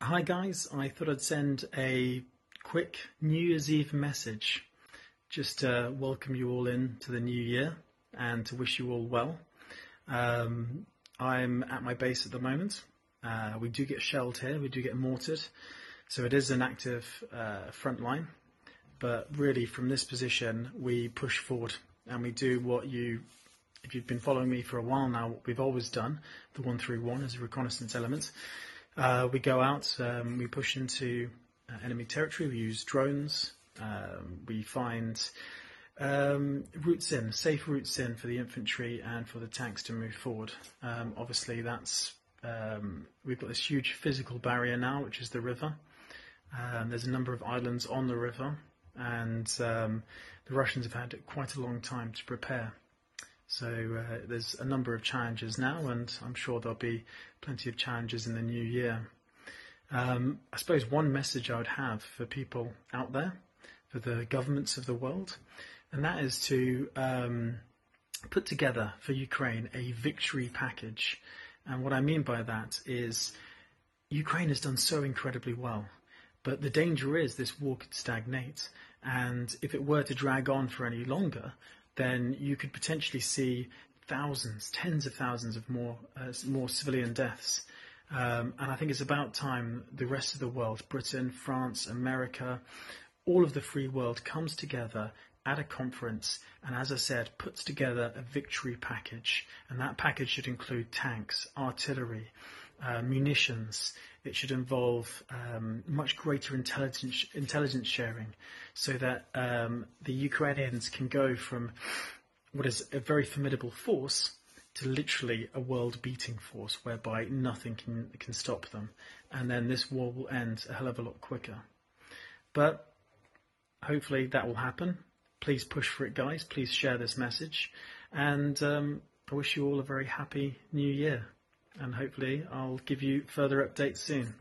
Hi guys, I thought I'd send a quick New Year's Eve message just to welcome you all in to the new year and to wish you all well. Um, I'm at my base at the moment. Uh, we do get shelled here, we do get mortared, so it is an active uh, front line. But really, from this position, we push forward and we do what you, if you've been following me for a while now, what we've always done, the one through one as a reconnaissance element. Uh, we go out, um, we push into uh, enemy territory, we use drones, um, we find um, routes in, safe routes in for the infantry and for the tanks to move forward. Um, obviously, that's um, we've got this huge physical barrier now, which is the river. Um, there's a number of islands on the river, and the Russians have had quite a long time to prepare. So uh, there's a number of challenges now, and I'm sure there'll be plenty of challenges in the new year. Um, I suppose one message I would have for people out there, for the governments of the world, and that is to um, put together for Ukraine a victory package. And what I mean by that is Ukraine has done so incredibly well, but the danger is this war could stagnate. And if it were to drag on for any longer, then you could potentially see thousands, tens of thousands of more uh, more civilian deaths. Um, and I think it's about time the rest of the world, Britain, France, America, all of the free world comes together at a conference and, as I said, puts together a victory package. And that package should include tanks, artillery, uh, munitions. It should involve um, much greater intelligence, intelligence sharing so that um, the Ukrainians can go from what is a very formidable force to literally a world beating force whereby nothing can, can stop them. And then this war will end a hell of a lot quicker. But hopefully that will happen. Please push for it, guys. Please share this message. And um, I wish you all a very happy new year and hopefully I'll give you further updates soon.